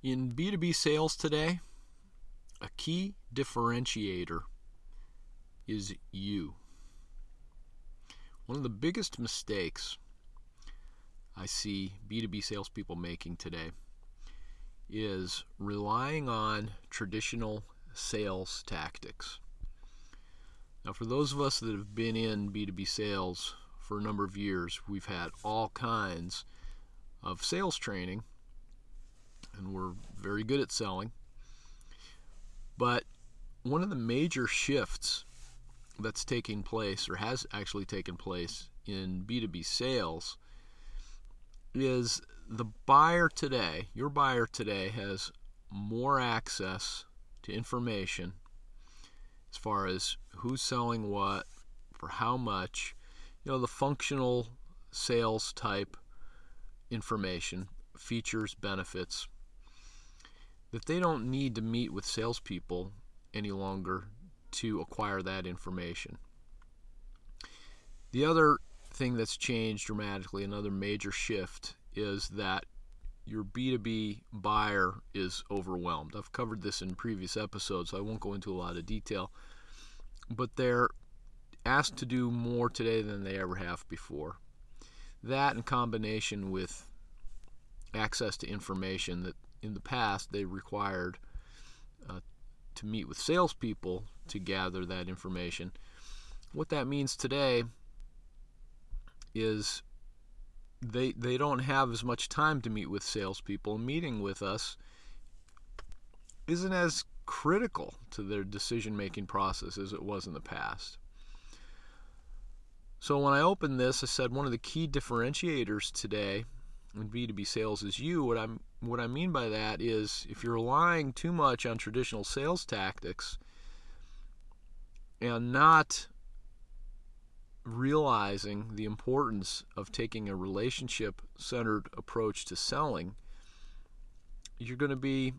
In B2B sales today, a key differentiator is you. One of the biggest mistakes I see B2B salespeople making today is relying on traditional sales tactics. Now, for those of us that have been in B2B sales for a number of years, we've had all kinds of sales training and we're very good at selling. But one of the major shifts that's taking place, or has actually taken place in B2B sales, is the buyer today, your buyer today, has more access to information as far as who's selling what, for how much, you know, the functional sales type information, features, benefits, that they don't need to meet with salespeople any longer to acquire that information. The other thing that's changed dramatically, another major shift, is that your B2B buyer is overwhelmed. I've covered this in previous episodes, so I won't go into a lot of detail. But they're asked to do more today than they ever have before. That, in combination with access to information that in the past they required uh, to meet with salespeople to gather that information. What that means today is they they don't have as much time to meet with salespeople. Meeting with us isn't as critical to their decision making process as it was in the past. So when I opened this, I said one of the key differentiators today in B2B sales is you. What I'm what I mean by that is if you're relying too much on traditional sales tactics and not realizing the importance of taking a relationship centered approach to selling, you're going to be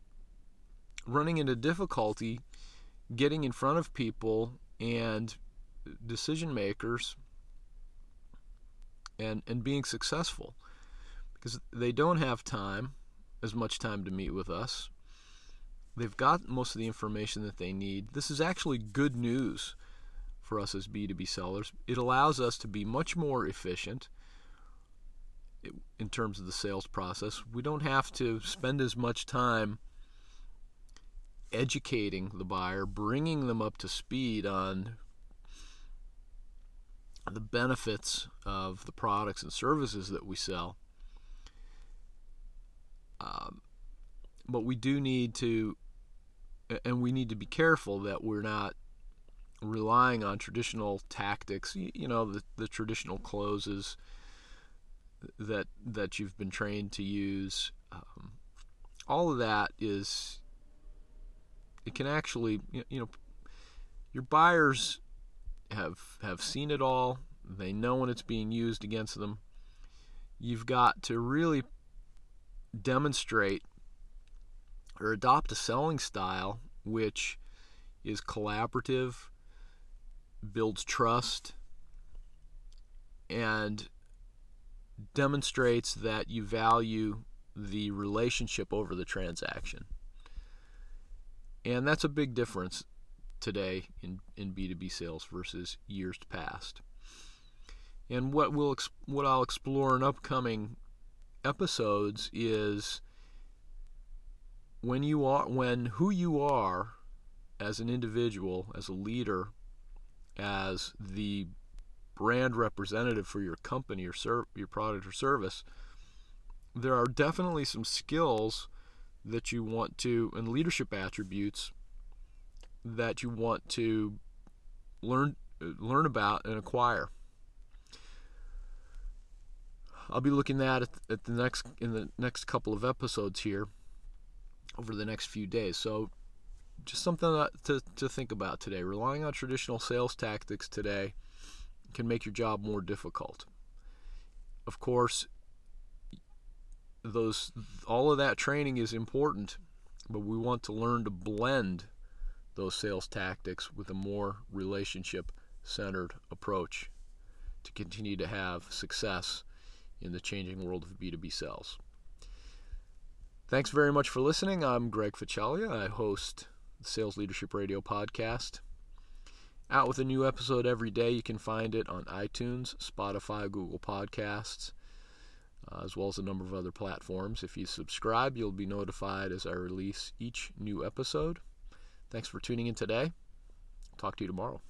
running into difficulty getting in front of people and decision makers and, and being successful because they don't have time, as much time to meet with us. They've got most of the information that they need. This is actually good news for us as B2B sellers. It allows us to be much more efficient in terms of the sales process. We don't have to spend as much time educating the buyer, bringing them up to speed on the benefits of the products and services that we sell. Um, but we do need to, and we need to be careful that we're not relying on traditional tactics. You, know, the, the traditional closes that that you've been trained to use. Um, all of that is it can actually you know your buyers have have seen it all. They know when it's being used against them. You've got to really demonstrate or adopt a selling style which is collaborative, builds trust, and demonstrates that you value the relationship over the transaction. And that's a big difference today in, in B2B sales versus years past. And what we'll what I'll explore in upcoming episodes is when you are when who you are as an individual, as a leader, as the brand representative for your company or ser- your product or service, there are definitely some skills that you want to and leadership attributes that you want to learn learn about and acquire. I'll be looking at it at the next in the next couple of episodes here over the next few days. So just something to, to think about today. Relying on traditional sales tactics today can make your job more difficult. Of course, those all of that training is important, but we want to learn to blend those sales tactics with a more relationship centered approach to continue to have success in the changing world of B2B sales. Thanks very much for listening. I'm Greg Fachalia. I host the Sales Leadership Radio podcast. Out with a new episode every day. You can find it on iTunes, Spotify, Google Podcasts, uh, as well as a number of other platforms. If you subscribe, you'll be notified as I release each new episode. Thanks for tuning in today. Talk to you tomorrow.